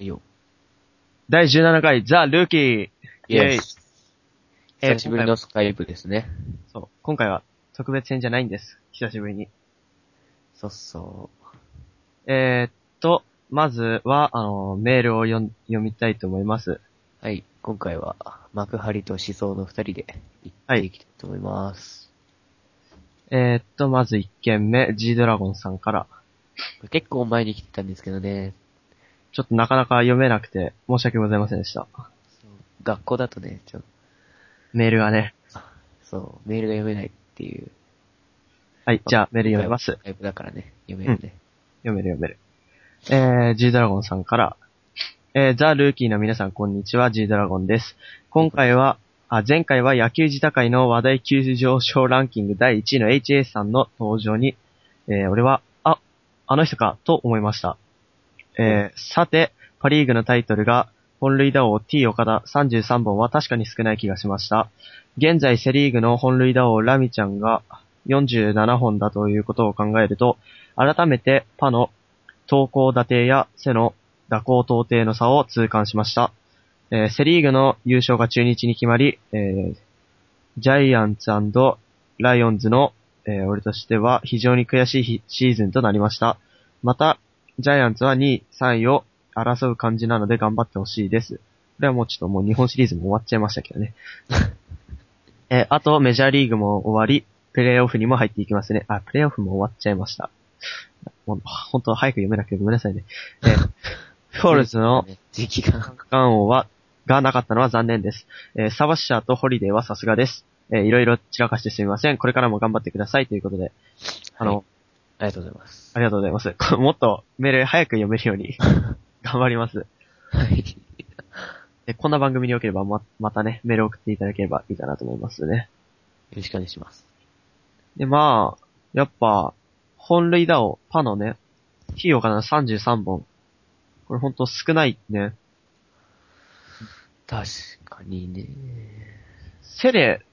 いいよ。第17回ザ・ルーキーイェイえー久しぶりのスカイプですね。そう、今回は特別編じゃないんです。久しぶりに。そうそえー、っと、まずは、あの、メールを読みたいと思います。う。はい。今回は、幕張と思想の二人で行っていきたいと思います。えー、っと、まず1件目、G ドラゴンさんから、結構前に来てたんですけどね、ちょっとなかなか読めなくて、申し訳ございませんでした。学校だとね、ちょメールがね。そう、メールが読めないっていう。はい、じゃあメール読みます。スカイプだからね、読めるね。読める読める。えー、G ドラゴンさんから、えー、ザ・ルーキーの皆さんこんにちは、G ドラゴンです。今回は、あ、前回は野球自他会の話題急上昇ランキング第1位の HA さんの登場に、えー、俺は、あ、あの人か、と思いました。えー、さて、パリーグのタイトルが、本塁打王 T 岡田33本は確かに少ない気がしました。現在セリーグの本塁打王ラミちゃんが47本だということを考えると、改めてパの投稿打定や背の打高投定の差を痛感しました。えーセリーグの優勝が中日に決まり、えージャイアンツライオンズの、えー俺としては非常に悔しいシーズンとなりました。また、ジャイアンツは2位、3位を争う感じなので頑張ってほしいです。これはもうちょっともう日本シリーズも終わっちゃいましたけどね。えーあとメジャーリーグも終わり、プレイオフにも入っていきますね。あ、プレイオフも終わっちゃいました。もう本当早く読めなくてごめんなさいね。えー フォールズの時期が。三冠王は、がなかったのは残念です。えーサバッシャーとホリデーはさすがです。えーいろいろ散らかしてすみません。これからも頑張ってくださいということで。あの、はいありがとうございます。ありがとうございます。こ もっとメール早く読めるように 頑張ります。はい。でこんな番組によければま、またね、メール送っていただければいいかなと思いますね。よろしくお願いします。で、まあ、やっぱ、本塁打を、パのね、T 岡田の33本。これほんと少ないね。確かにね。背で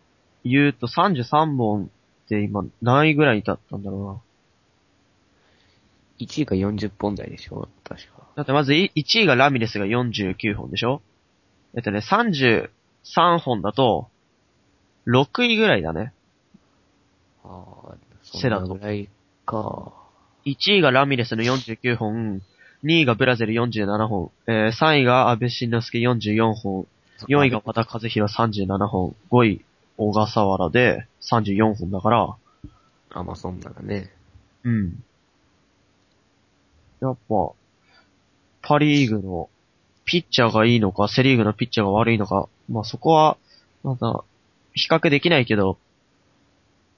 言うと33本って今何位ぐらいだったんだろうな。1位が40本台でしょ確か。だってまず1位がラミレスが49本でしょ？えっとね、33本だと、6位ぐらいだね。ああ、セダとそんなぐらいか。1位がラミレスの49本、2位がブラゼル47本、えー3位が安倍晋之助44本、4位が和田和弘37本、5位小笠原で34本だから、あ、まあそんなだね。うん。やっぱ、パリーグのピッチャーがいいのか、セリーグのピッチャーが悪いのか、まあそこは、まだ、比較できないけど、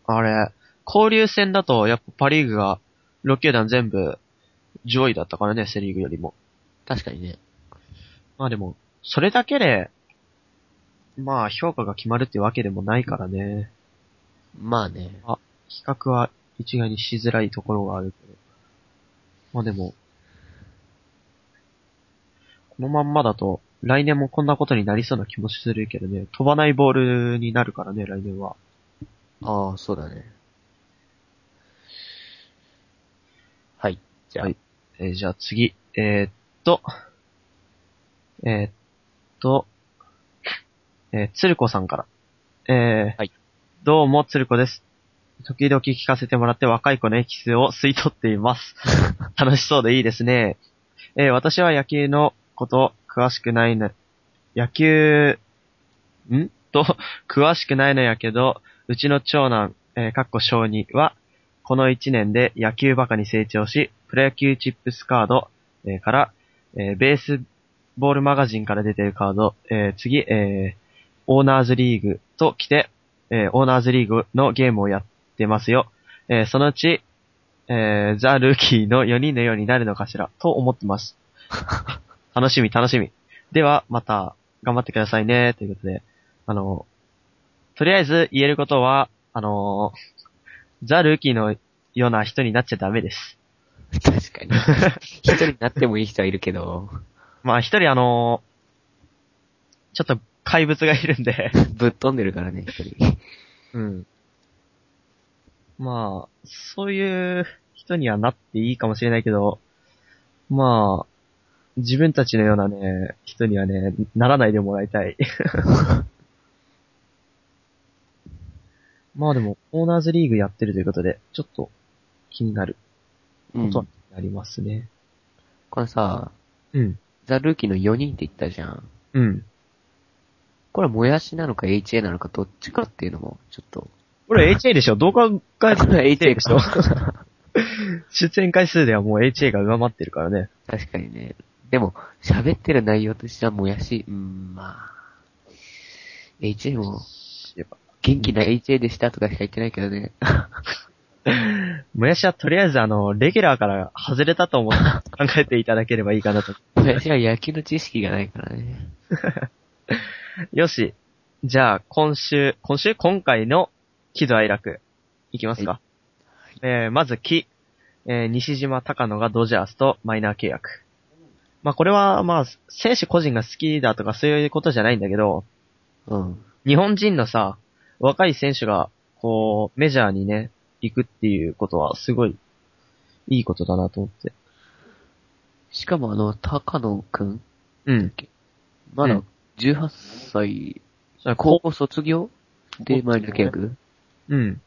あれ、交流戦だとやっぱパリーグが6球団全部上位だったからね、セリーグよりも。確かにね。まあでも、それだけで、まあ評価が決まるってわけでもないからね。まあね。比較は一概にしづらいところがあるけど。まあでも、このまんまだと、来年もこんなことになりそうな気もするけどね、飛ばないボールになるからね、来年は。ああ、そうだね。はい。じゃあ、はいえーじゃあ次、えーっと、えーっと、えー、つるこさんから。えーはいどうも、つるこです。時々聞かせてもらって若い子のエキスを吸い取っています。楽しそうでいいですね。えー私は野球のこと詳しくないな、野球、ん？と、詳しくないのやけど、うちの長男、えーかっこ小児は、この1年で野球バカに成長し、プロ野球チップスカード、えーから、えーベースボールマガジンから出てるカード、えー次、えーオーナーズリーグと来て、えーオーナーズリーグのゲームをやってますよ。えーそのうち、えーザ・ルーキーの4人のようになるのかしら、と思ってます。楽しみ、楽しみ。では、また、頑張ってくださいね、ということで。あの、とりあえず言えることは、あのザ・ルーキーのような人になっちゃダメです。確かに。一人になってもいい人はいるけど、まあ一人あのちょっと怪物がいるんで、ぶっ飛んでるからね、一人。うん。まあ、そういう人にはなっていいかもしれないけど、まあ、自分たちのようなね、人にはね、ならないでもらいたい。まあでも、オーナーズリーグやってるということで、ちょっと気になるうんことはありますね。これさ、うん。ザ・ルーキーの4人って言ったじゃん。うん。これもやしなのか HA なのかどっちかっていうのも、ちょっと。これ HA でしょ？動画が HA でしょ 出演回数ではもう HA が上回ってるからね。確かにね。でも、喋ってる内容としてはもやし、うん、まあ。HA も、元気な HA でしたとかしか言ってないけどね。もやしはとりあえずあの、レギュラーから外れたと思って考えていただければいいかなと。私は野球の知識がないからね。よし。じゃあ、今週、今週今回の喜怒哀楽、いきますか。えー、まず、木。えー、西島高野がドジャースとマイナー契約。まあ、これは、まあ、選手個人が好きだとかそういうことじゃないんだけど、うん。日本人のさ、若い選手が、こう、メジャーにね、行くっていうことは、すごい、いいことだなと思って。しかもあの、高野くん？うん。まだうん18歳、それ高校卒業？でマイナー契約？うん。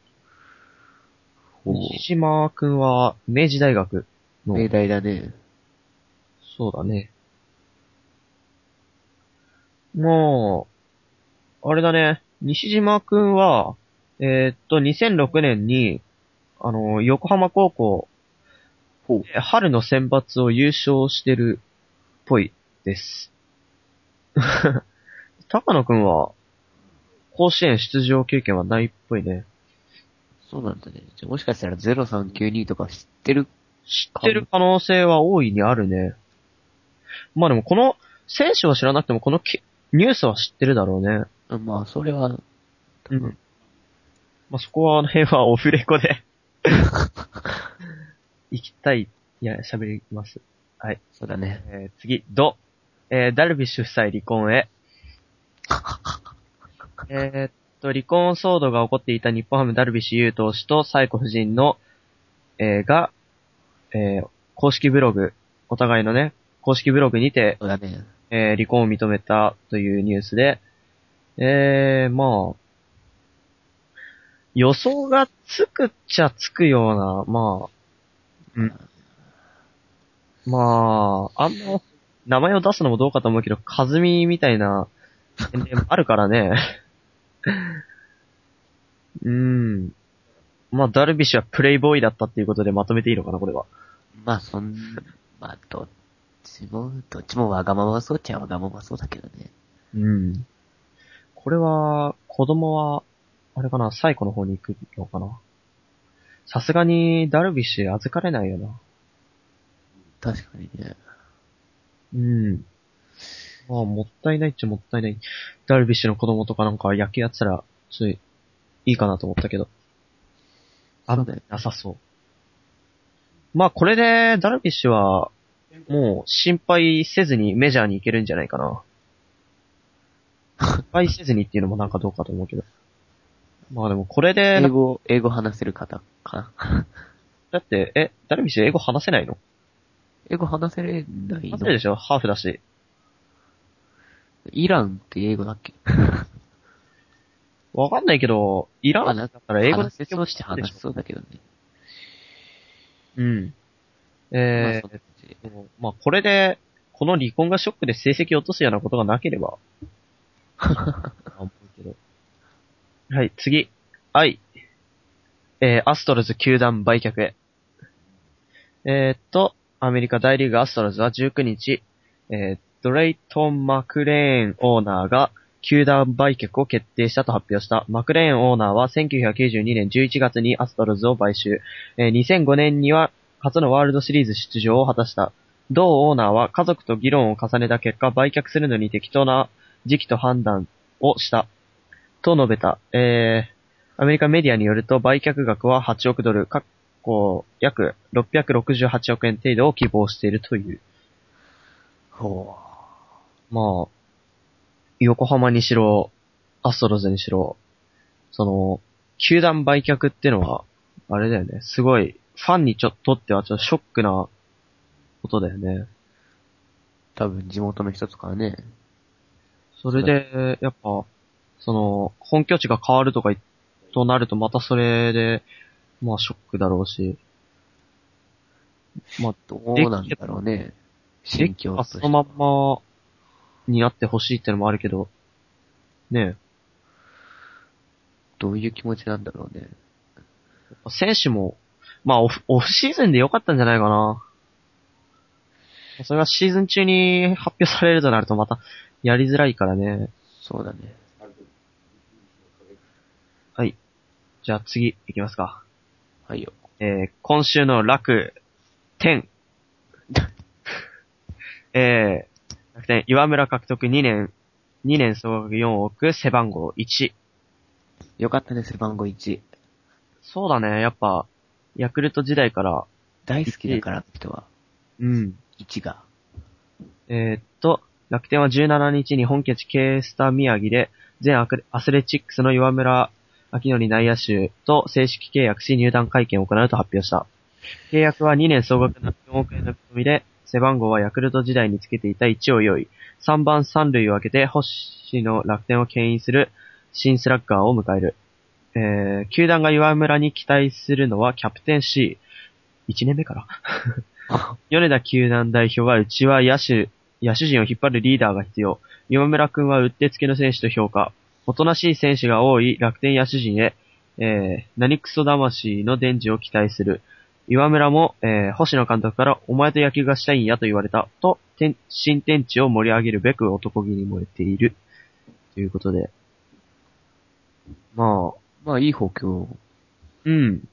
お西島くんは、明治大学の、命題だね。そうだね。もう、あれだね、西島くんは、えーっと、2006年に、あの、横浜高校、ほう。え春の選抜を優勝してるっぽいです。高野くんは、甲子園出場経験はないっぽいね。そうなんだね。じゃあもしかしたら0392とか知ってる知ってる可能性は大いにあるね。まあでもこの選手は知らなくてもこのきニュースは知ってるだろうね。あまあ、それは、うん。まあそこは、あの辺はオフレコで 行きたい、いや、喋ります。はい。そうだね。えー、次、ド。えー、ダルビッシュ夫妻離婚へ。えーっと、離婚騒動が起こっていた日本ハムダルビッシュ有投手とサイコ夫人の、えーが、えー公式ブログ、お互いのね、公式ブログにて、そうだね。えー離婚を認めたというニュースで、えー、まあ、予想がつくっちゃつくような、まあ、うん。まあ、あんま、名前を出すのもどうかと思うけど、カズミみたいな、あるからね。うん。まあ、ダルビッシュはプレイボーイだったっていうことでまとめていいのかな、これは。まあ、そん、まあ、どっちも、どっちもわがままそうっちゃわがままそうだけどね。うん。これは、子供は、あれかな、サイコの方に行くのかな。さすがに、ダルビッシュ預かれないよな。確かにね。うん。まあ、もったいないっちゃもったいない。ダルビッシュの子供とかなんか野球やってたら、ちょっと、いいかなと思ったけど。あそうだよなさそう。まあ、これで、ダルビッシュは、もう、心配せずにメジャーに行けるんじゃないかな。心配せずにっていうのもなんかどうかと思うけど。まあでも、これで、英語、英語話せる方かな。だって、え、ダルビッシュ英語話せないの？英語話せれない話せるでのしょ？ハーフだし。イランって英語だっけ？わかんないけど、イランだったら英語話せそうして話せそうだけどね。うん。えー、でもまあこれで、この離婚がショックで成績を落とすようなことがなければ。はい、次。愛。えー、アストロズ球団売却へ。えーっと、アメリカ大リーグアストロズは19日、えー、ドレイトン・マクレーンオーナーが球団売却を決定したと発表した。マクレーンオーナーは1992年11月にアストロズを買収。2005年には初のワールドシリーズ出場を果たした。同オーナーは家族と議論を重ねた結果、売却するのに適当な時期と判断をした。と述べた。えー、アメリカメディアによると売却額は8億ドル、かっこ約668億円程度を希望しているという。ほうまあ、横浜にしろ、アストロズにしろ、その、球団売却っていうのは、あれだよね。すごい、ファンにちょっとってはちょっとショックなことだよね。多分地元の人とかはね。それで、やっぱ、その、本拠地が変わるとかい、となるとまたそれで、まあショックだろうし、まあ、どうなんだろうね。心境としてそのまんま、になってほしいってのもあるけど、ねどういう気持ちなんだろうね。え、選手も、まあオフ、オフシーズンで良かったんじゃないかな。それがシーズン中に発表されるとなるとまた、やりづらいからね。そうだね。はい。じゃあ次、いきますか。はいよ。えー、今週の楽、天。えー、楽天、岩村獲得2年、2年総額4億、背番号1。よかったね、背番号1。そうだね、やっぱ、ヤクルト時代から、大好きだから、人は。うん。1が。えーっと、楽天は17日に本拠地 K スタ宮城で、全アクアスレチックスの岩村明則内野手と正式契約し入団会見を行うと発表した。契約は2年総額の4億円の見込みで、背番号はヤクルト時代につけていた1を用意。3番3塁を開けて星の楽天を牽引する新スラッガーを迎える。えー、球団が岩村に期待するのはキャプテン C。1年目から 米田球団代表はうちは野手、野手陣を引っ張るリーダーが必要。岩村くんはうってつけの選手と評価。おとなしい選手が多い楽天野手陣へ、えー、何クソ魂の伝授を期待する。岩村も、えー、星野監督からお前と野球がしたいんやと言われた。と、天新天地を盛り上げるべく男気に燃えている。ということで。まあ、まあ、いい補強。うん。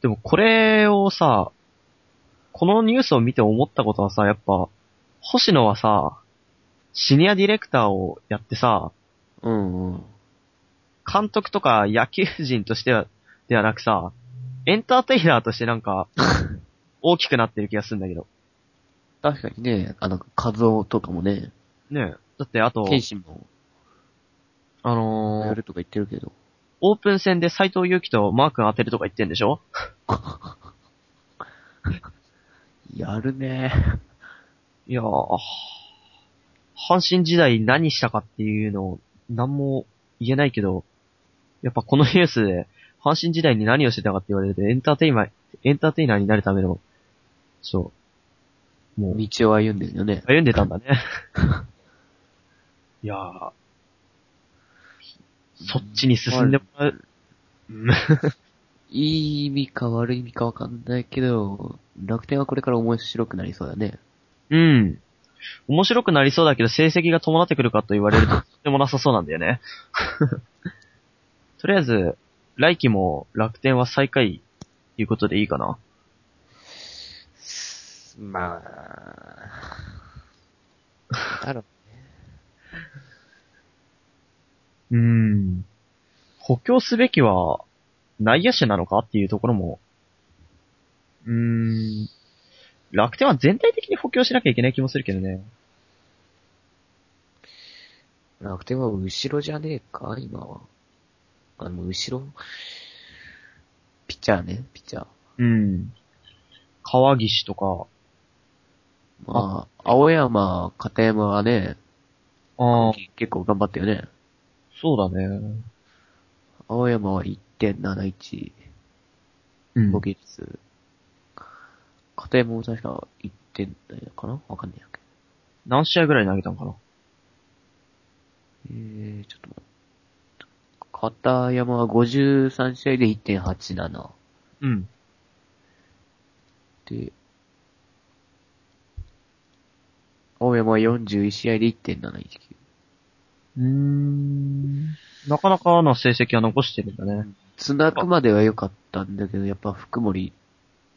でもこれをさ、このニュースを見て思ったことはさ、やっぱ、星野はさ、シニアディレクターをやってさ、うんうん。監督とか野球人としては、ではなくさ、エンターテイナーとしてなんか、大きくなってる気がするんだけど。確かにね、あの、カズオとかもね、ねえ。だってあと、ケンシンもあのーやるとか言ってるけど。オープン戦で斎藤佑樹とマー君当てるとか言ってんでしょ？やるね。いやー、阪神時代何したかっていうのを何も言えないけど、やっぱこのニュースで、阪神時代に何をしてたかって言われると、エンターテイマー、エンターテイナーになるための、そう、もう、道を歩んでるよね。歩んでたんだね。いやー、そっちに進んでもらう。うんいい意味か悪い意味かわかんないけど、楽天はこれから面白くなりそうだね。うん。面白くなりそうだけど、成績が伴ってくるかと言われると、とてもなさそうなんだよね。とりあえず、来季も楽天は最下位、ということでいいかな？まあ、だろう ーん。補強すべきは、内野手なのかっていうところも、うーん。楽天は全体的に補強しなきゃいけない気もするけどね。楽天は後ろじゃねえか今は。あ、でも後ろ？ピッチャーね、ピッチャー。うん。川岸とか、まあ、青山、片山はね、ああ、結構頑張ったよね。そうだね。青山は1.71、うん防御率。片山も確か1点台かな？わかんないやけど。何試合ぐらい投げたのかな？えー、ちょっと待って。片山は53試合で1.87。うん。で、青山は41試合で1.719。うーん。なかなかな成績は残してるんだね。つなぐまでは良かったんだけど、やっぱ福森。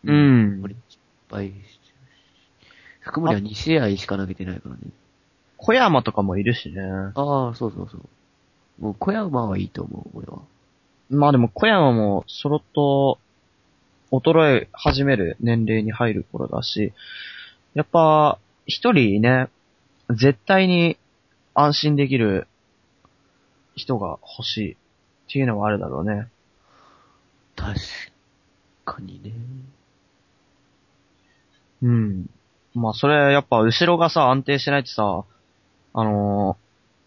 うん福森失敗福森は2試合しか投げてないからね。小山とかもいるしね。ああ、そうそうそう。もう小山はいいと思う、俺は。まあでも小山もそろっと衰え始める年齢に入る頃だし、やっぱ一人ね、絶対に安心できる人が欲しいっていうのはあるだろうね。確かにね。うん。まあそれやっぱ後ろがさ、安定してないとさ、あのー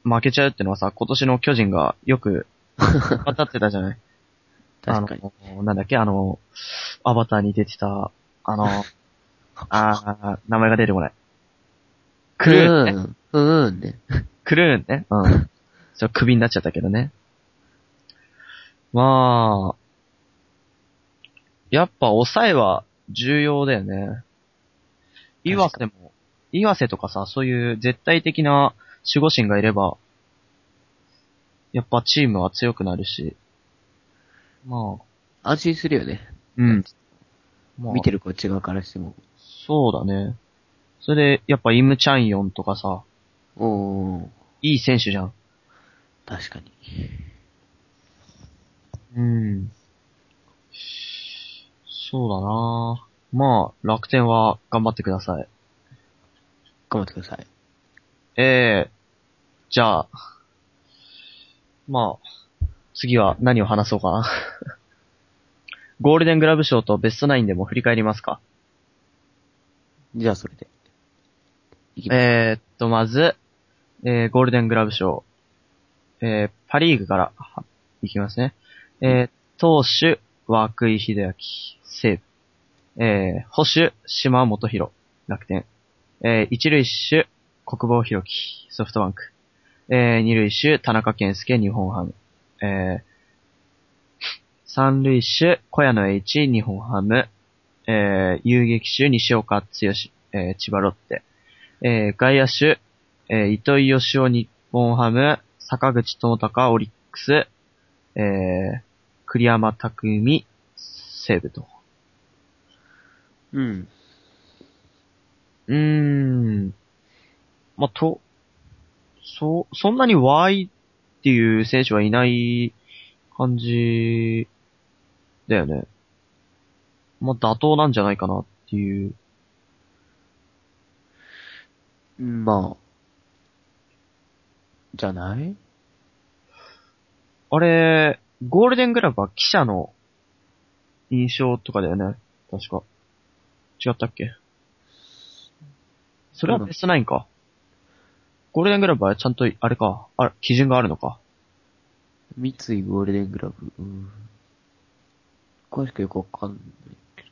負けちゃうってのはさ、今年の巨人がよく 当たってたじゃない？確かに。あの、なんだっけ、あの、アバターに出てた、あの、あー、名前が出てこない。クルーンね。うん。うんね。クルーンね。うん。そう、クビになっちゃったけどね。まあ、やっぱ抑えは重要だよね。岩瀬も、岩瀬とかさ、そういう絶対的な守護神がいれば、やっぱチームは強くなるし、まあ、安心するよね。うん。まあ見てるこっち側からしても。そうだね。それで、やっぱイムチャンヨンとかさ、おー、いい選手じゃん。確かに。うん。そうだなまあ、楽天は頑張ってください。頑張ってください。ええじゃあ、まあ、次は何を話そうかな。ゴールデングラブ賞とベストナインでも振り返りますか。じゃあそれで。えー、っと、まず、えー、ゴールデングラブ賞。えー、パリーグからは、いきますね。えー、投手、涌井秀明、西武。えー、保守、島本博、楽天。えー、一塁手、国防弘樹、ソフトバンク。えー、二塁手、田中健介、日本ハム。えー、三塁手、小屋野 H、日本ハム。えー、遊撃手、西岡剛、えー、千葉ロッテ。えー、外野手、えー、糸井義雄日本ハム、坂口智隆オリックス、えー、栗山匠西武と。うん。うーん。まあ、と、そ、そんなに Y っていう選手はいない感じだよね。まあ、妥当なんじゃないかなっていう。まあ。じゃない？あれ、ゴールデングラブは記者の印象とかだよね。確か。違ったっけ？それはベストナインか。ゴールデングラブはちゃんと、あれか？あ、基準があるのか？三井ゴールデングラブ。うん。詳しくよくわかんないけ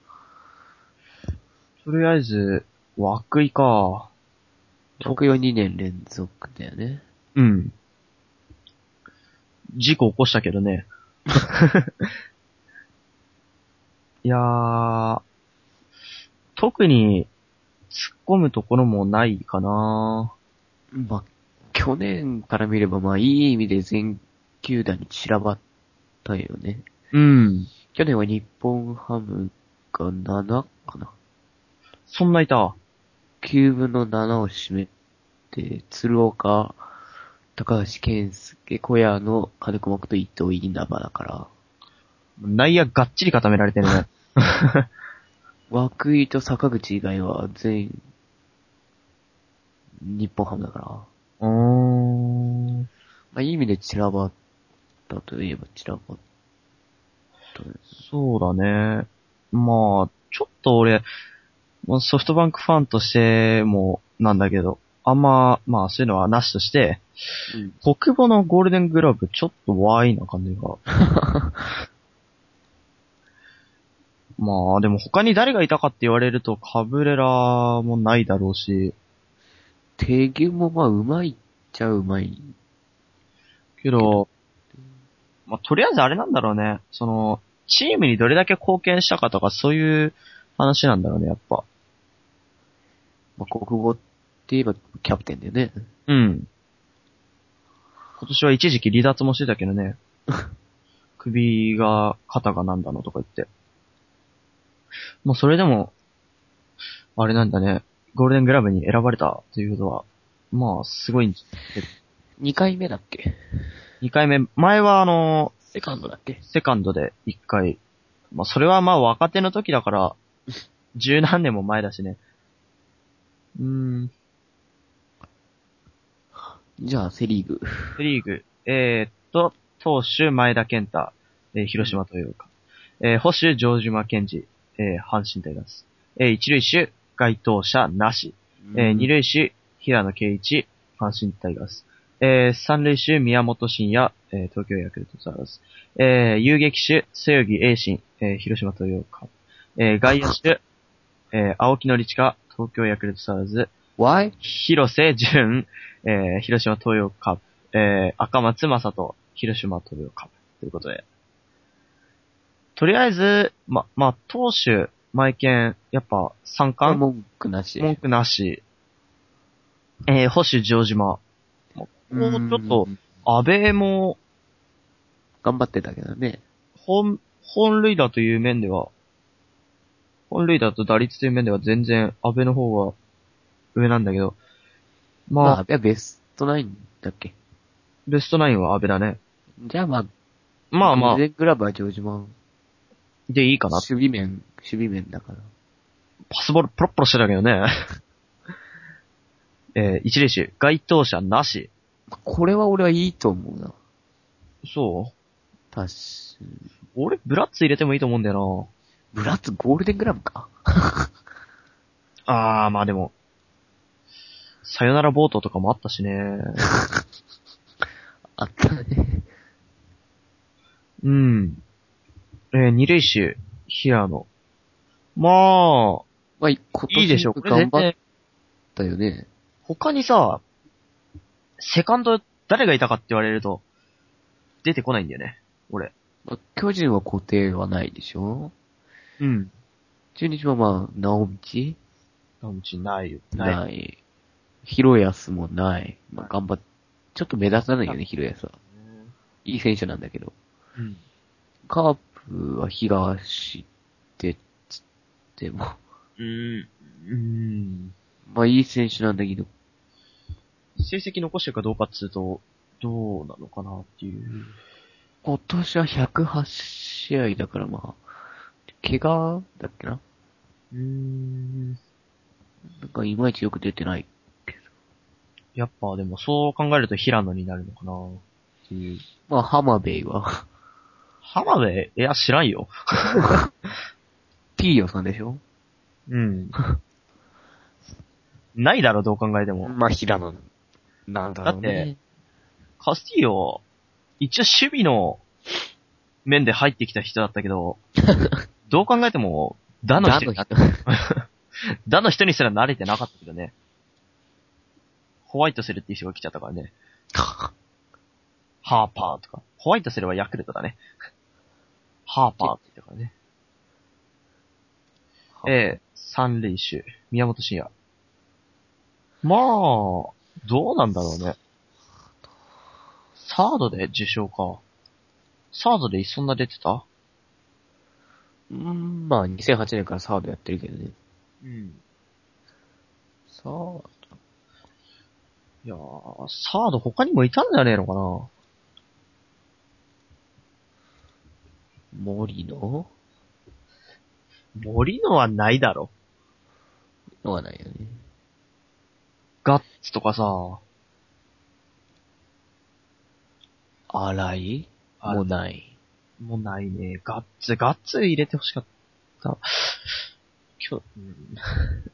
ど。とりあえず、涌井か。僕4 2年連続だよね。うん。事故起こしたけどね。いやー、特に突っ込むところもないかなまあ、去年から見ればまあいい意味で全球団に散らばったよね。うん。去年は日本ハムが7かな。そんないた？9分の7を占めて、鶴岡、高橋健介、小屋の金子木と伊藤稲葉だから、内野がっちり固められてるね。涌井と坂口以外は全員、日本ハムだから、うーん。まあいい意味で散らばったといえば散らばったね。そうだね。まあ、ちょっと俺、まあソフトバンクファンとしてもなんだけど、あんま、まあそういうのはなしとして、うん。国母のゴールデングラブちょっとワイな感じが。まあでも他に誰がいたかって言われるとカブレラもないだろうし、手牛もまあうまいっちゃうまい。けど、まあとりあえずあれなんだろうね。その、チームにどれだけ貢献したかとかそういう話なんだろうね、やっぱ。まあ国語って言えばキャプテンだよね。うん。今年は一時期離脱もしてたけどね。首が、肩がなんだのとか言って。もうそれでも、あれなんだね。ゴールデングラブに選ばれたということは、まあ、すごいん2回目だっけ？二回目、前はあの、セカンドだっけ？セカンドで一回。まあ、それはまあ若手の時だから、十何年も前だしね。うーん、じゃあセリーグ。セリーグ、えー、っと、投手前田健太、えー広島というか、えー、保守城島健治、えー、阪神タイガース、えー、一塁手、該当者なし。えー二塁手、平野圭一、阪神タイガース。えー三塁手、宮本慎也、えー東京ヤクルトスワローズ。えー遊撃手、末木栄信、えー広島東洋カープ。えー外野手、えー青木のりちか、東京ヤクルトスワローズ。Why? 広瀬淳、えー広島東洋カープ。えー赤松正人、広島東洋カープ。ということで。とりあえず、ま、まあ、投手、前剣、やっぱ、三冠？文句なし。文句なし。えー、星城島。もうちょっと、安倍も、頑張ってたけどね。本、本塁打という面では、本塁打と打率という面では全然安倍の方が上なんだけど、まあ、まあ、いやベストナインだっけ？ベストナインは安倍だね。じゃあまあ、まあまあゴール、デングラブは城島。でいいかな。守備面、守備面だから。パスボールプロップロしてたけどね。えー、一塁手、該当者なし。これは俺はいいと思うな。そう？確か俺、ブラッツ入れてもいいと思うんだよブラッツゴールデングラブか？な。あー、まあでも、さよならボートとかもあったしね。あったね。うん。えー、二塁手、平野。まあ、まあ、今年いいでしょ。これ頑張ったよね。他にさ、セカンド誰がいたかって言われると、出てこないんだよね。俺。まあ、巨人は固定はないでしょうん。中日はまあ、直道？うちないよ。ない。広安もない。まあ、頑張っ、ちょっと目立たないよね、広安は。いい選手なんだけど。うん。カープは東っても、うん。うん。まあいい選手なんだけど、成績残してるかどうかっつうと、どうなのかなっていう。今年は108試合だからまあ、怪我だっけなうーん。なんかいまいちよく出てないけど。やっぱでもそう考えると平野になるのかなっていう。まあ浜辺は、浜辺？いや、知らんよ。ピーヨさんでしょ？うん。ないだろ、どう考えても。まあ平野、なんだろうね。カスティーヨ、一応守備の面で入ってきた人だったけど、どう考えても、打の人に、だ打 の人にすら慣れてなかったけどね。ホワイトセルっていう人が来ちゃったからね。ハーパーとか。ホワイトセルはヤクルトだね。ハーパーって言ったからね。ええ三塁手、宮本慎也。まあ、どうなんだろうね。サードで受賞か。サードでそんな出てた？うん、まあ2008年からサードやってるけどね。うん。さあ、いやー、サード他にもいたんじゃねえのかな？森の森野はないだろ。のはないよね。ガッツとかさ、荒い？あもうない。もうないね。ガッツ、ガッツ入れてほしかった。今日、うん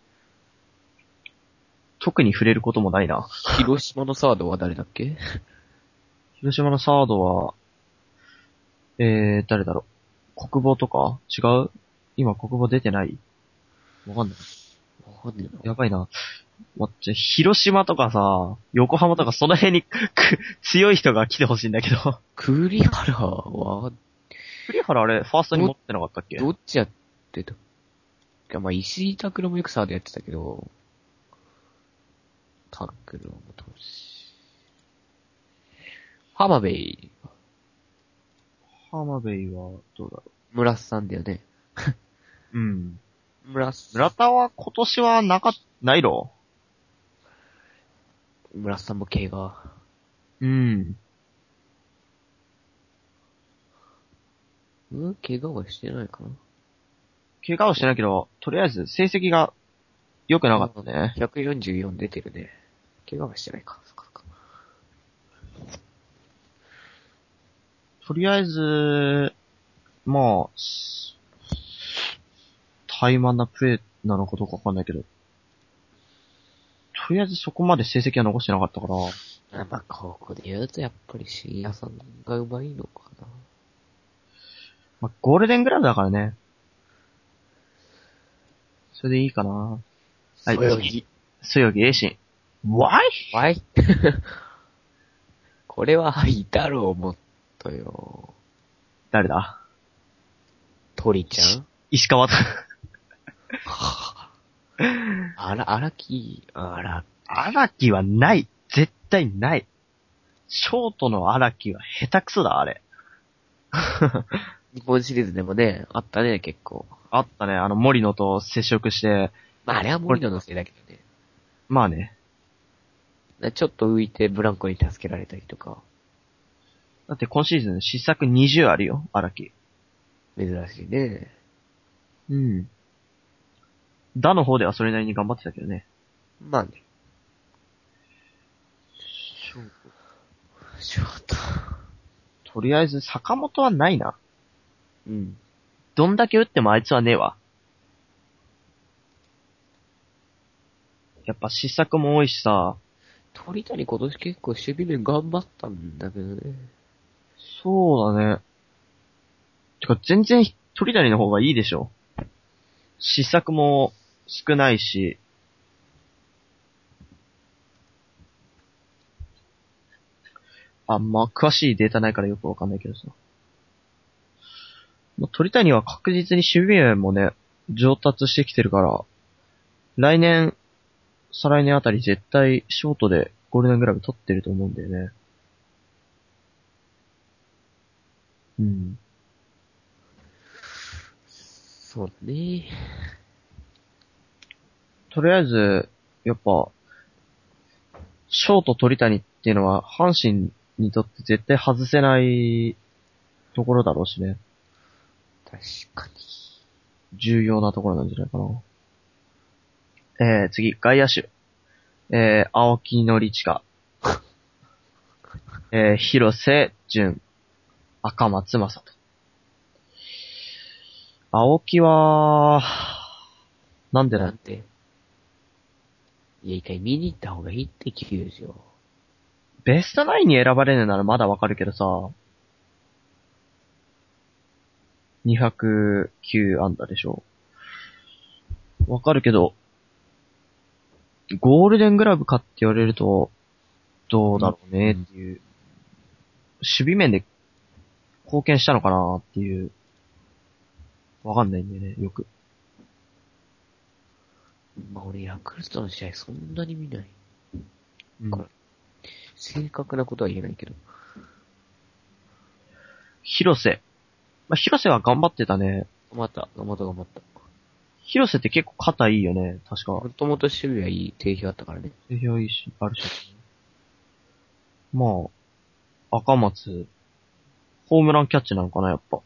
特に触れることもないな。広島のサードは誰だっけ？広島のサードは、えー、誰だろう。国母とか？違う？今国母出てない？わかんない。わかんな。やばいな。まじゃ、広島とかさ、横浜とかその辺に く強い人が来てほしいんだけど。栗原は、栗原あれ、ファーストに持ってなかったっけ？どっちやってた？いやまあ、石井拓郎もよくサードやってたけど、タックルは元し。浜辺、浜辺は、どうだろ村瀬さんだよね。う。うん。村瀬、村田は今年はなか、ないろ？村瀬さんも怪我。うん。うん？怪我はしてないかな？怪我はしてないけど、とりあえず成績が良くなかったね。144出てるね。怪我はしてないか。そっかそっかとりあえず、まあ、し怠慢なプレーなのかどうかわかんないけど、とりあえずそこまで成績は残してなかったから、あまあ、ここで言うとやっぱり深夜さんがうまいのかな。まあ、ゴールデングラブだからね。それでいいかな。はい。そよぎ。そよぎ A シン。Why? わい これは、いたろう、もっとよ。誰だ？鳥ちゃん？石川と。あら、荒木、あら、荒木はない。絶対ない。ショートの荒木は下手くそだ、あれ。日本シリーズでもね、あったね、結構。あったね、あの森野と接触して、まあ、あれは森野のせいだけどね。まあね。ちょっと浮いてブランコに助けられたりとか、だって今シーズン失策20あるよ、荒木。珍しいね。うん。打の方ではそれなりに頑張ってたけどね。まあね。ちょっと。とりあえず坂本はないな。うん。どんだけ打ってもあいつはねえわ。やっぱ失策も多いしさ、鳥谷今年結構守備面頑張ったんだけどね。そうだね。てか全然鳥谷の方がいいでしょ。失策も少ないし、あんま詳しいデータないからよくわかんないけどさ。まあ鳥谷は確実に守備面もね、上達してきてるから、来年、再来年あたり絶対ショートでゴールデングラブ取ってると思うんだよね。うん。そうね。とりあえず、やっぱ、ショート鳥谷っていうのは、阪神にとって絶対外せないところだろうしね。確かに。重要なところなんじゃないかな。えー、次、外野手。えー、青木のりちか。えー、広瀬淳。赤松正人。青木は、なんでだなんて。いや、一回見に行った方がいいって球場。ベストナインに選ばれるならまだわかるけどさ、209安打でしょ。わかるけど、ゴールデングラブかって言われると、どうだろうねっていう、守備面で貢献したのかなっていう、わかんないんだよね、よく。まあ俺、ヤクルトの試合そんなに見ない。うん正確なことは言えないけど。広瀬。まあ、広瀬は頑張ってたね。頑張った、頑張った、頑張った。広瀬って結構肩いいよね、確か。もともと守備はいい定評あったからね。定評いいし、あるし。まあ、赤松、ホームランキャッチなのかな、やっぱ。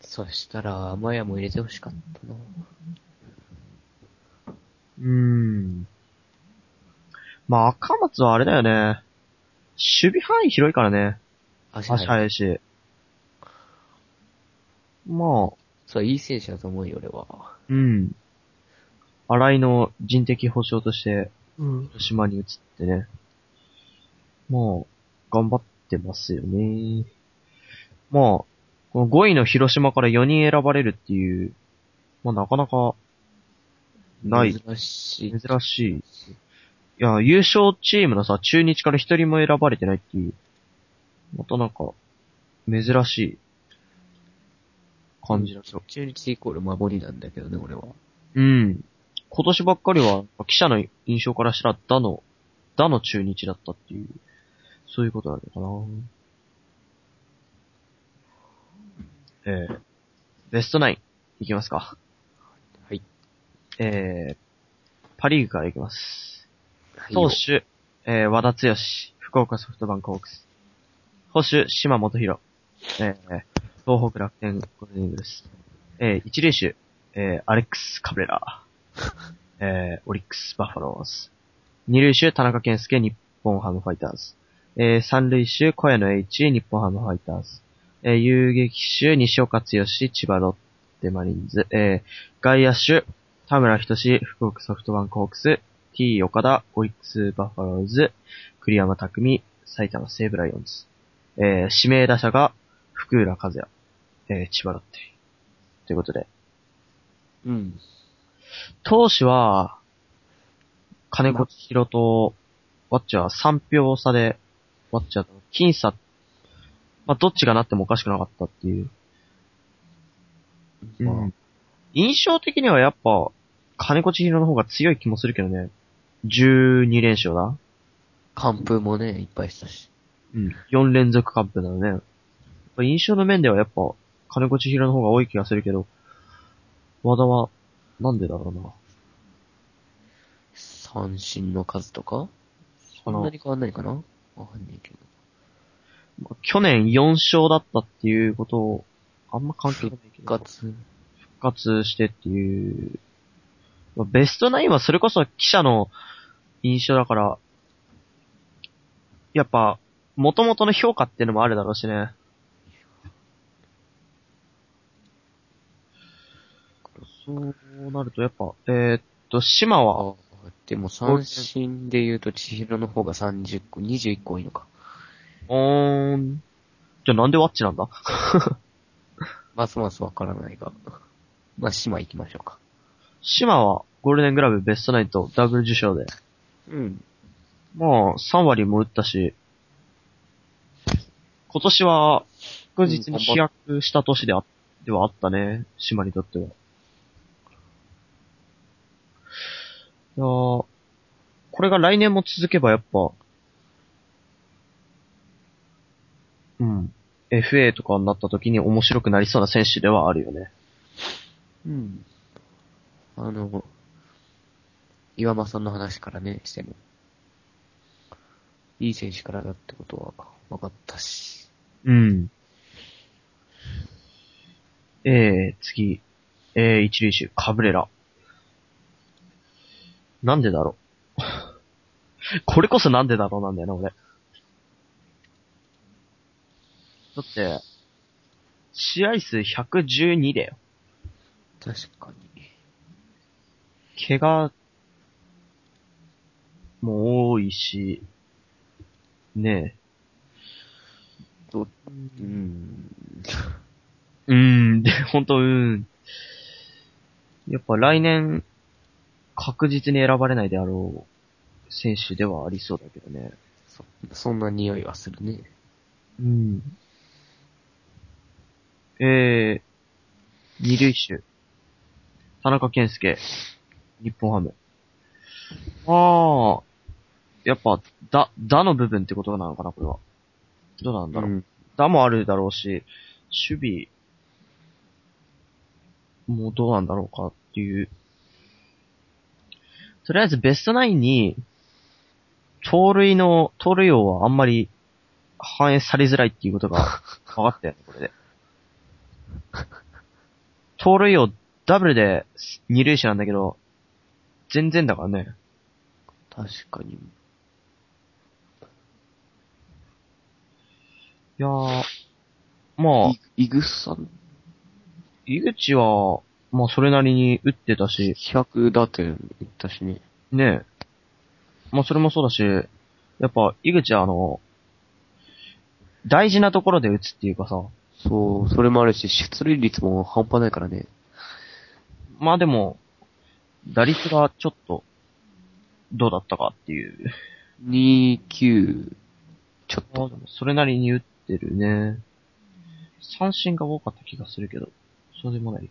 そしたら、マヤも入れてほしかったな。うーん。まあ、赤松はあれだよね。守備範囲広いからね。足足速いし。まあ、そう、いい選手だと思うよ、俺は。うん。新井の人的保障として、うん。広島に移ってね。まあ、頑張ってますよね。まあ、この5位の広島から4人選ばれるっていう、まあなかなか、ない、珍しい。珍しい。いや、優勝チームのさ、中日から1人も選ばれてないっていう、またなんか、珍しい感じだよ。中日イコール守りなんだけどね、俺は。うん。今年ばっかりは、記者の印象からしたら、打の、打の中日だったっていう、そういうことなのかな。えー、ベストナイン、いきますか。はい。えー、パリーグからいきます。はい投手、えー、和田剛、福岡ソフトバンクホークス。捕手、島本博、えー、東北楽天ゴールデンイーグルス。えー、一塁手、えー、アレックス・カブレラ。えー、オリックス・バファローズ。二塁手、田中賢介、日本ハムファイターズ。えー、三塁手、小谷野 栄一、日本ハムファイターズ。えー、遊撃手、西岡剛、千葉ロッテマリーンズ。えー、外野手、多村仁志、福岡ソフトバンクホークス。T 岡田、オリックスバファローズ、栗山匠、埼玉西武ライオンズ。えー、指名打者が福浦和也、えー、千葉ロッテ。ということで。うん。投手は、金子千尋と、ワッチャー3票差で、ワッチャーと僅差、まあ、どっちがなってもおかしくなかったっていう。まあ印象的にはやっぱ、金子千尋の方が強い気もするけどね。12連勝だ。完封もね、いっぱいしたし。うん。4連続カップなのね。印象の面ではやっぱ、金子千尋の方が多い気がするけど、和田は、なんでだろうな。三振の数とか？そんなに変わんないかな？わかんないけど。まあ去年4勝だったっていうことを、あんま関係ないけど。復活。復活してっていう。まあベストナインはそれこそ記者の印象だから、やっぱ、元々の評価っていうのもあるだろうしね。そうなるとやっぱ、えーっと、島は、あでも三振で言うと千尋の方が30個、21個多いのか。おーん、じゃあなんでワッチなんだ？ますますわからないが。まあ、島行きましょうか。島はゴールデングラブベストナインとダブル受賞で、うん。まあ、3割も打ったし、今年は確実に飛躍した年であ、ではあったね、島にとっては。いやーこれが来年も続けばやっぱ、うん、FA とかになった時に面白くなりそうな選手ではあるよね。うん。あの、岩間さんの話からね、しても。いい選手からだってことは分かったし。うん。えー、次。えー、一塁手、カブレラ。なんでだろう。これこそなんでだろうなんだよな、俺。だって、試合数112だよ。確かに。怪我も多いし、ねど、うん。え。うーん、で、ほんと、うーん。やっぱ来年、確実に選ばれないであろう選手ではありそうだけどね。そ、そんな匂いはするね。うん。えー、二塁手。田中健介。日本ハム。ああ、やっぱ、だ、だの部分ってことなのかな、これは。どうなんだろう。ん。だもあるだろうし、守備もどうなんだろうかっていう。とりあえずベストナインに、盗塁の、盗塁王はあんまり反映されづらいっていうことが 分かったよね、これで。盗塁王ダブルで二塁手なんだけど、全然だからね。確かに。いやー、まあ、い、イグさん、井口は、まあそれなりに打ってたし、100打点いったしね。ねえ。まあそれもそうだし、やっぱ、井口はあの、大事なところで打つっていうかさ、そう、それもあるし、出塁率も半端ないからね。まあでも、打率がちょっと、どうだったかっていう。29、ちょっと。それなりに打ってるね。三振が多かった気がするけど、そうでもない。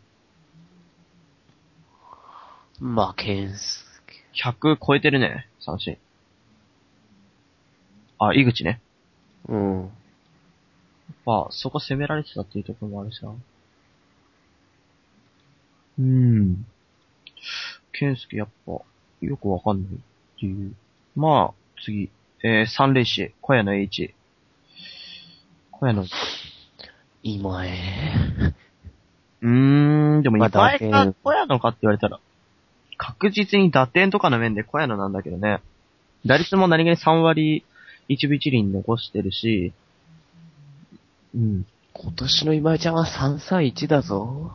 まあ、ケンス100超えてるね、三振。あ、井口ね。ケ。うん。まあ、そこ攻められてたっていうところもあるしな。うん。健介やっぱ、よくわかんないっていう。まあ、次。えー、三塁手、小屋の H。小屋の、う今へ。ーん、でもまあ今打点小屋のかって言われたら、確実に打点とかの面で小屋のなんだけどね。打率も何気に3割1分1厘残してるし、うん。今年の今井ちゃんは331だぞ。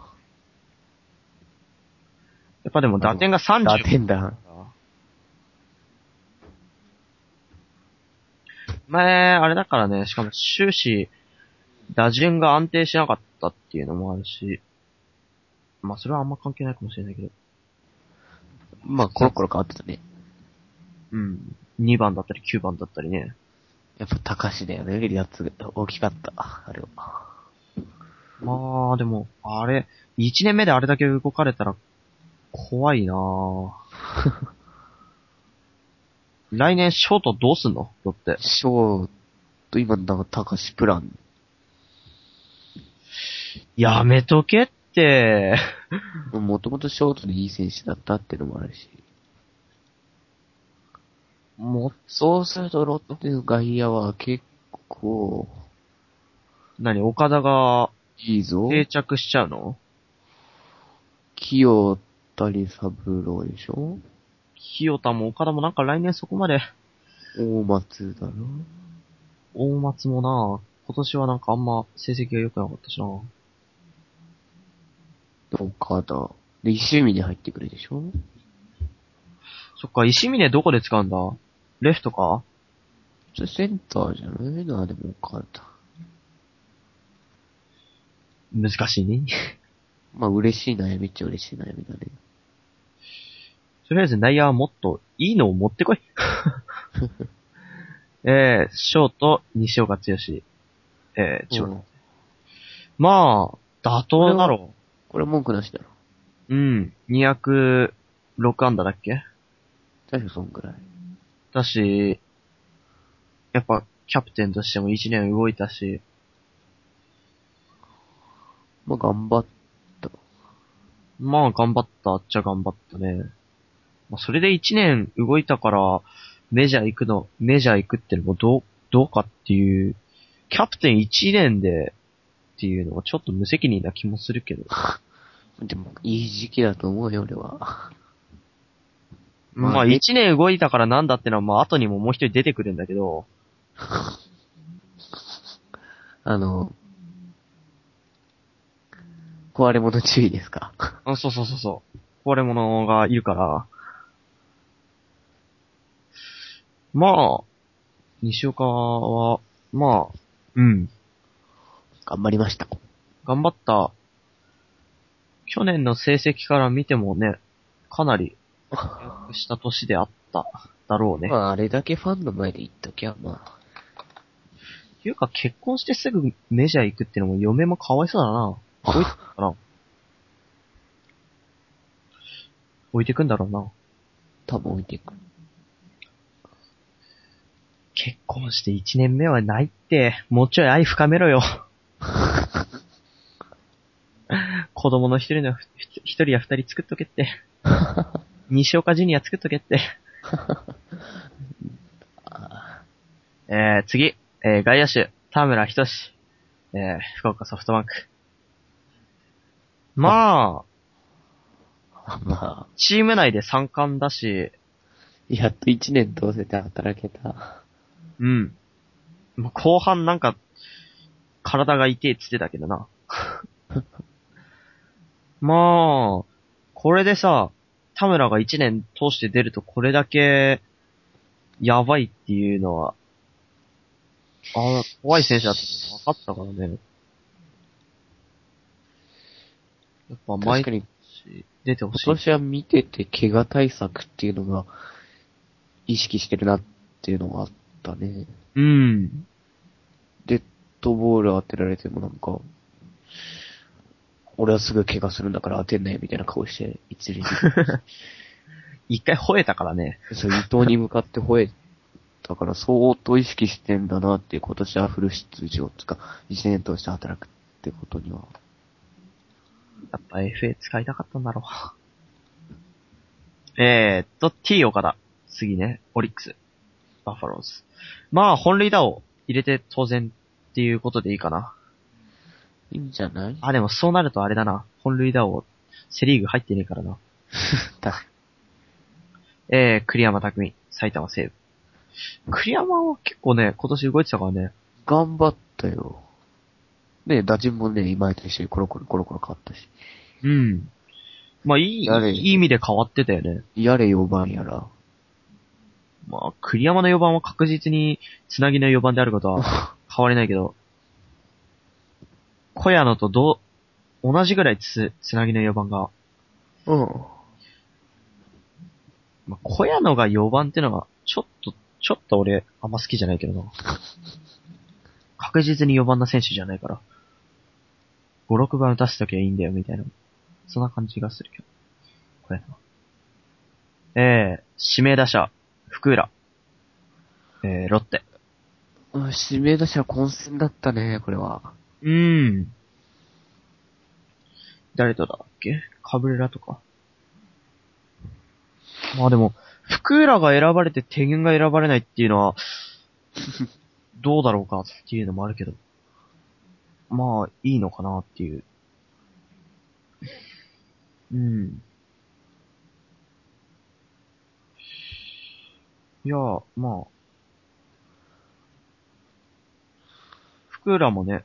やっぱでも打点が30。打点だ。前、あれだからね、しかも終始、打順が安定しなかったっていうのもあるし、まあそれはあんま関係ないかもしれないけど。まあコロコロ変わってたね。うん。2番だったり9番だったりね。やっぱ高橋だよね、やつ大きかった、あれは。まあでも、あれ、1年目であれだけ動かれたら怖いなぁ。来年ショートどうすんの？だって。ショート、今のなんか高しプラン。やめとけって。もともとショートでいい選手だったっていうのもあるし。もそうするとロッテの外野は結構、う、何、岡田がいいぞ。定着しちゃうの？清谷三郎でしょ？清田も岡田もなんか来年そこまで、大松だろ大松もな。今年はなんかあんま成績が良くなかったしな。岡田。で、石見に入ってくるでしょ？そっか、石峰どこで使うんだ？レフトか？それセンターじゃない？な、でも岡田。難しいね。まあ嬉しい悩みっちゃ嬉しい悩みだね。とりあえず内野はもっといいのを持ってこい。えー、ショート、西岡剛。えー、長うんまあ、妥当だろこれ文句なしだろ。う。うん。206安打だっけ？確かそんくらい。だし、やっぱ、キャプテンとしても1年動いたし、まあ頑張った。まあ頑張ったっちゃ頑張ったね。まあ、それで1年動いたから、メジャー行くの、メジャー行くってのもどう、どうかっていう、キャプテン1年でっていうのはちょっと無責任な気もするけど。でも、いい時期だと思うよ、俺は。まあまあね1年動いたからなんだってのはまあ後にももう一人出てくるんだけど、あの、壊れ物注意ですか？あ そうそうそうそう。壊れ物がいるから。まあ、西岡は、まあ、うん、頑張りました。頑張った。去年の成績から見てもね、かなり、した年であった、だろうね。まあ、あれだけファンの前で言っときゃ、まあ。っていうか結婚してすぐメジャー行くってのも嫁もかわいそうだな。置いてくかな。置いてくんだろうな。多分置いていく。結婚して1年目はないって、もうちょい愛深めろよ。子供の一人の、一人や二人作っとけって。西岡ジュニア作っとけって。えー、次、えー、外野手、田村仁志。えー、福岡ソフトバンク。まあ、まあ、チーム内で三冠だし、やっと一年通せて働けた。うん。まあ後半なんか、体が痛いっつってたけどな。まあ、これでさ、田村が一年通して出るとこれだけ、やばいっていうのは、ああ、怖い選手だって分かったからね。やっぱ毎確かに、日出てほしい。今年は見てて怪我対策っていうのが、意識してるなっていうのがあったね。うん。デッドボール当てられてもなんか、俺はすぐ怪我するんだから当てんなよみたいな顔して、一塁に。一回吠えたからね。そう、伊藤に向かって吠えたから相当意識してんだなっていう今年はフル出場つか、一年通して働くってことには。やっぱ FA 使いたかったんだろう。えーっと、T 岡田。次ね、オリックス。バファローズ。まあ、本塁打を入れて当然っていうことでいいかな。いいんじゃない？あ、でもそうなるとあれだな。本塁打をセリーグ入ってねえからな。だえー、栗山匠、埼玉西武。栗山は結構ね、今年動いてたからね。頑張ったよ。ね打順もね、今と一緒にコロコロコロコロ変わったし。うん。まあ、いい、やれいい意味で変わってたよね。やれ4番やら。まあ、栗山の4番は確実につなぎの4番であることは 変わりないけど、小屋野とどう、同じぐらいつ、つなぎの4番が、うん。まあ、小屋野が4番ってのが、ちょっと、ちょっと俺、あんま好きじゃないけどな。確実に4番の選手じゃないから。5、6番打たせときゃいいんだよ、みたいな。そんな感じがするけど。これな。えー、指名打者、福浦。えー、ロッテ。うん指名打者混戦だったね、これは。うーん。誰とだっけ？カブレラとか。まあでも、福浦が選ばれて天元が選ばれないっていうのは、どうだろうかっていうのもあるけど。まあ、いいのかなっていう。うん。いや、まあ。福浦もね、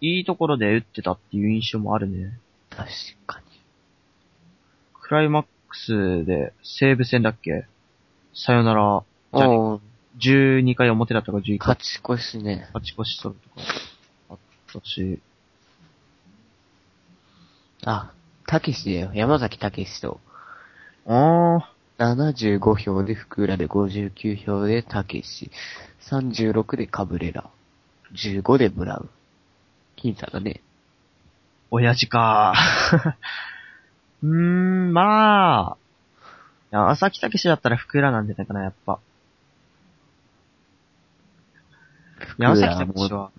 いいところで打ってたっていう印象もあるね。確かに。クライマックスで西武戦だっけ？さよなら、じゃあおー12回表だったか11回勝ち越しね。勝ち越し取るとかあったし、あ、たけしだよ。山崎たけしと。あ75票で福浦で59票でたけし。36でカブレラ。15でブラウン。僅差だね。親父か うーん、まあ、いや朝木武だったら福浦なんじゃないかな、やっぱ。山崎武は、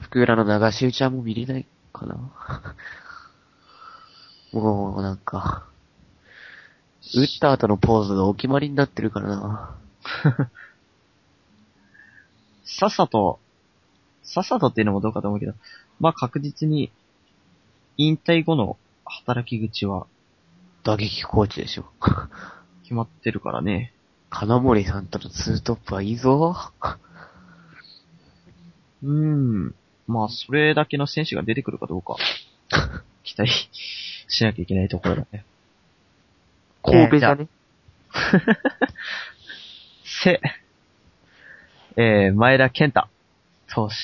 福浦の流し打ちはもう見れないかな。もうなんか、打った後のポーズがお決まりになってるからな。さっさと、さっさとっていうのもどうかと思うけど、まあ確実に、引退後の働き口は打撃コーチでしょ。決まってるからね。金森さんとのツートップはいいぞ。うーん。まあ、それだけの選手が出てくるかどうか、期待しなきゃいけないところだね。神戸だね。せ、えー、前田健太、投手、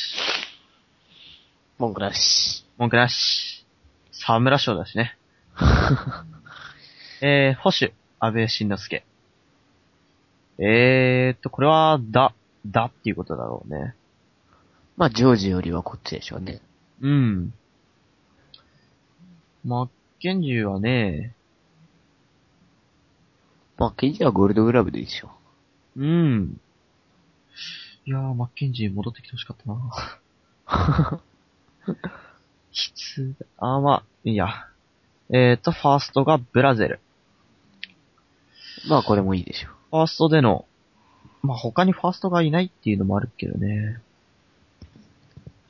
文句なし。文句なし、沢村賞だしね。えー、保守、安倍晋之助。えーっと、これは、だ、だっていうことだろうね。まあ、ジョージよりはこっちでしょうね。うん。マッケンジーはね、まあ、ケンジはゴールドグラブでいいでしょ。うん。いやー、マッケンジー戻ってきてほしかったな。きつだ。あー、まあ、いいや。えーと、ファーストがブラゼル。まあ、これもいいでしょファーストでの、まあ、他にファーストがいないっていうのもあるけどね。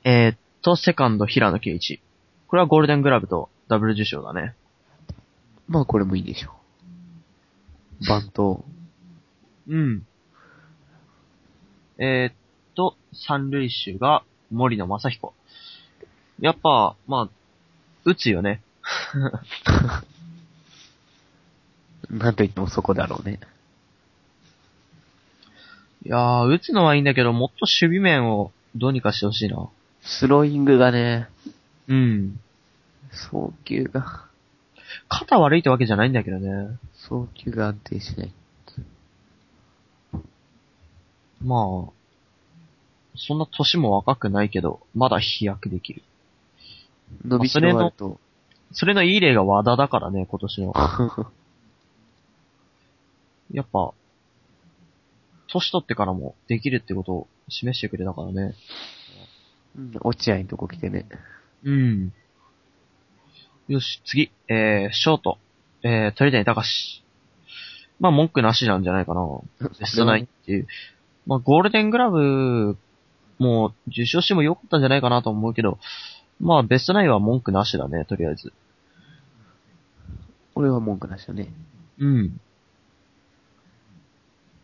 えーと、セカンド、平野圭一。これはゴールデングラブとダブル受賞だね。う。まあ、これもいいでしょう。バント。うん。えーっと、三塁手が森野正彦。やっぱ、まあ、打つよね。なんと言ってもそこだろうね。いやー、打つのはいいんだけど、もっと守備面をどうにかしてほしいな。スローイングがね、うん。送球が、肩悪いってわけじゃないんだけどね。送球が安定しない。まあ、そんな年も若くないけど、まだ飛躍できる。伸びしろがあると、それのいい例が和田だからね、今年の。やっぱ、年取ってからもできるってことを示してくれたからね。うん落合のとこ来てね。うん。よし、次。えー、ショート。えー、鳥谷隆。まあ、文句なしなんじゃないかな。ベストナインっていう。まあ、ゴールデングラブ、もう、受賞してもよかったんじゃないかなと思うけど、まあ、ベストナインは文句なしだね、とりあえず。俺は文句なしだね。うん。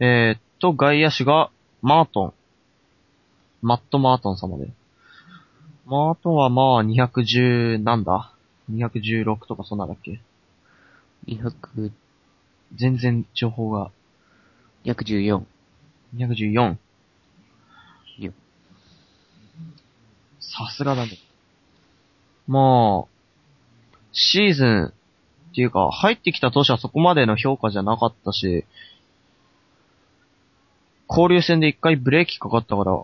えー、っと、外野手が、マートン。マット・マートン様で。マートンはまあ、210、なんだ ?216 とかそんなんだっけ？200、全然情報が214。214。よさすがだね。まあ、シーズン、っていうか、入ってきた当初はそこまでの評価じゃなかったし、交流戦で一回ブレーキかかったから、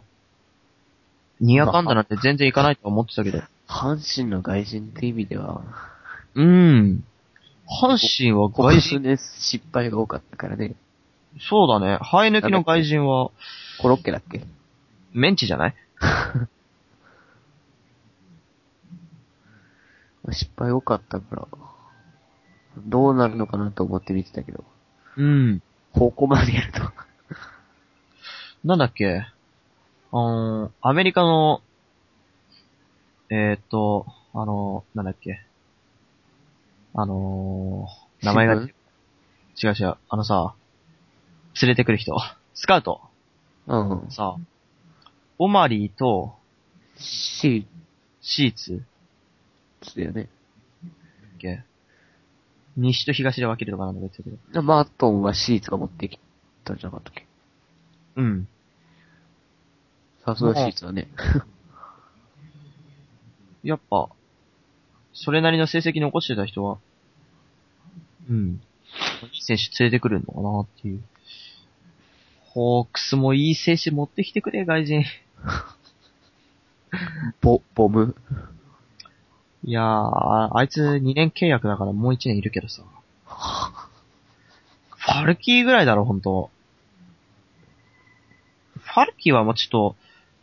200安打なんて全然いかないと思ってたけど。阪神の外人って意味では、うん。阪神はここ外人、数年失敗が多かったからね。そうだね。生え抜きの外人は、コロッケだっけ？メンチじゃない？失敗多かったから、どうなるのかなと思って見てたけど、うん。ここまでやると。なんだっけ？あのー、アメリカの、えーっと、あのー、なんだっけあのー、名前が、違う違う、あのさ、連れてくる人、スカウト、うん。さ、オマリーとシシーツーツだよね。け西と東で分けるとかなんだけど。マートンはシーツが持ってきたんじゃなかったっけ？うん。さすがシーツだね。やっぱ、それなりの成績残してた人は、うん。いい選手連れてくるのかなっていう。ホークスもいい選手持ってきてくれ、外人。ボ、ボム。いやー、あいつ2年契約だからもう1年いるけどさ。ファルキーぐらいだろ、ほんと。ファルキーはもうちょっと、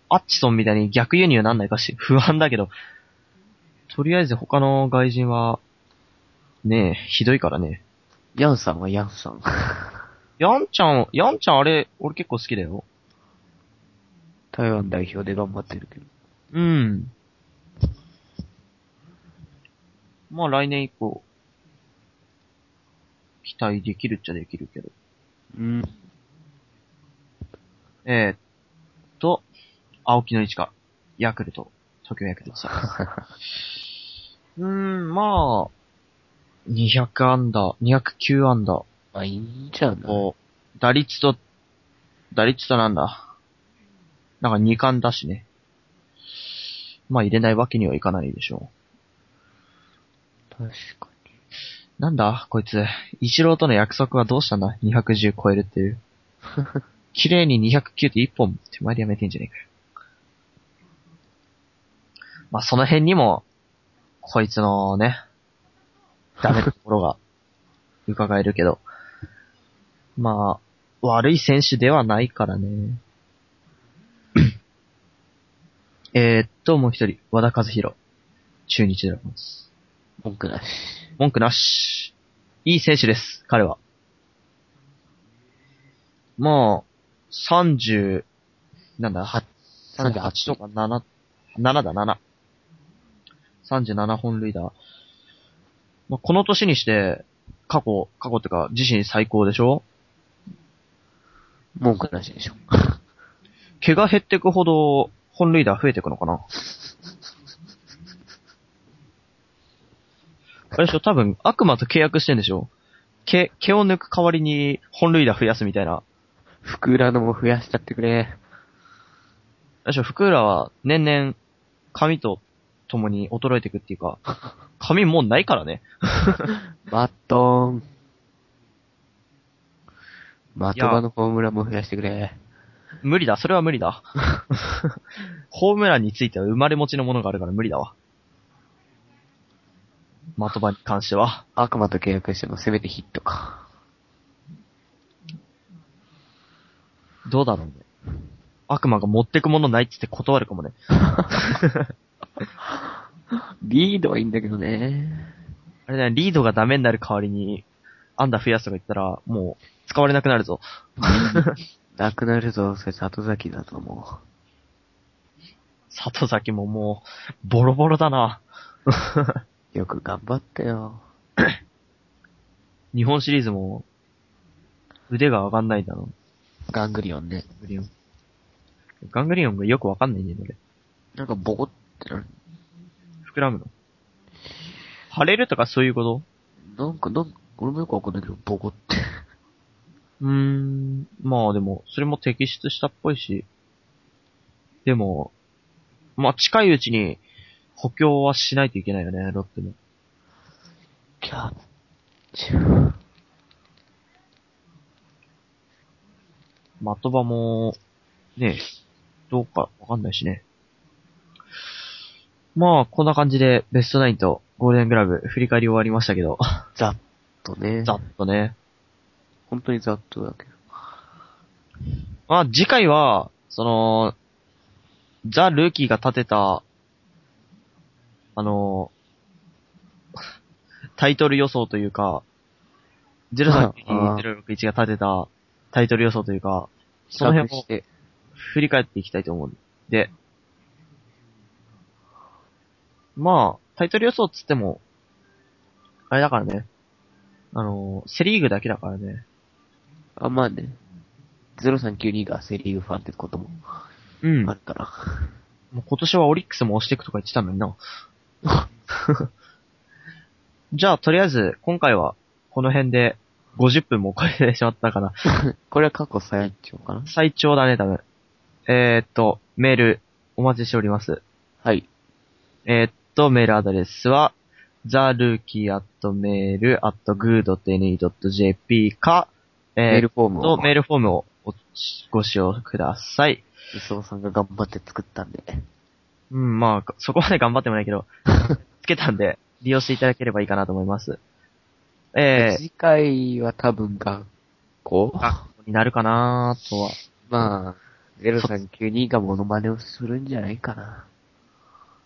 アッチソンみたいに逆輸入なんないかし、不安だけど。とりあえず他の外人は、ねえ、ひどいからね。ヤンさんはヤンさん。ヤンちゃん、ヤンちゃんあれ、俺結構好きだよ。台湾代表で頑張ってるけど。うん。まあ来年以降、期待できるっちゃできるけど。うん。えー、っと、青木の一か、ヤクルト、東京ヤクルトさ。うーん、まあ、200アンダー、209アンダー。まあいいんじゃないこう、打率と、打率となんだ。なんか2冠だしね。まあ入れないわけにはいかないでしょ確かう。なんだこいつ、一郎との約束はどうしたんだ ?210 超えるっていう。綺麗に209って1本手前でやめてんじゃねえかよ。まあその辺にも、こいつのね、ダメなところが 伺えるけど。まあ、悪い選手ではないからね。えーっと、もう一人、和田和弘。中日ドラゴンズ。に。文句なし。文句なし。いい選手です、彼は。まあ、30、なんだ、は38とか7、7だ、7。37本塁打。まあ、この年にして、過去、過去ってか、自身最高でしょ？文句なしでしょ。毛が減ってくほど、本塁打増えてくのかな？あれでしょ？多分、悪魔と契約してんでしょ？毛、毛を抜く代わりに本塁打増やすみたいな。福浦のも増やしちゃってくれ。あれでしょ？福浦は年々、髪と共に衰えていくっていうか、髪もうないからね。マットン。的場のホームランも増やしてくれ。無理だ、それは無理だ。ホームランについては生まれ持ちのものがあるから無理だわ。的場に関しては。悪魔と契約してもせめてヒットか。どうだろうね。悪魔が持ってくものないっつって断るかもね。リードはいいんだけどね。あれだね、リードがダメになる代わりに、アンダー増やすとか言ったら、もう、使われなくなるぞ。なくなるぞ、それ里崎だと思里崎ももう、ボロボロだな。う。よく頑張ったよ。日本シリーズも、腕が上がんないんだろガングリオンね。ガングリオン。ガングリオンがよくわかんないね、俺。なんかボコってなる。膨らむの？腫れるとかそういうこと？なんか、なんか、俺もよくわかんないけど、ボコって。うーん、まあでも、それも摘出したっぽいし、でも、まあ近いうちに補強はしないといけないよね、ロッテも。キャッチ。的場も、ね、どうかわかんないしね。まあ、こんな感じでベストナインとゴールデングラブ振り返り終わりましたけど、ざっとね。ざっとね。本当にざっとだけど。まあ、次回は、その、ザ・ルーキーが立てた、あの、タイトル予想というか、0392-061が立てた タイトル予想というか、その辺を比較して。振り返っていきたいと思うんで、まあ、タイトル予想っつっても、あれだからね、あの、セリーグだけだからね、あ、まあね。0392がセリーグファンってこともうん。あるから。もう今年はオリックスも押していくとか言ってたのにな。じゃあ、とりあえず、今回は、この辺で、50分も超えてしまったから、これは過去最長かな？最長だね、多分。えー、っと、メール、お待ちしております。はい。えー、っと、メールアドレスは、therookie.mail.good.ne.jp か、えメールフォームを。と、メールフォームをおご使用ください。磯尾さんが頑張って作ったんで。うん、まあ、そこまで頑張ってもないけど、つけたんで、利用していただければいいかなと思います。え次回は多分学校？ー、学校になるかなとは。まあ、0392がモノマネをするんじゃないかな。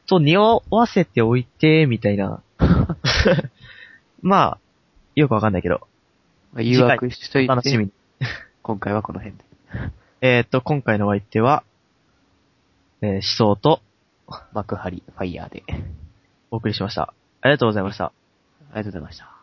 と、匂わせておいて、みたいな。まあ、よくわかんないけど、まあ、誘惑しといて、楽しみに。今回はこの辺で。えーっと、今回のお相手は、えー、思想と幕張、ファイヤーで。お送りしました。ありがとうございました。ありがとうございました。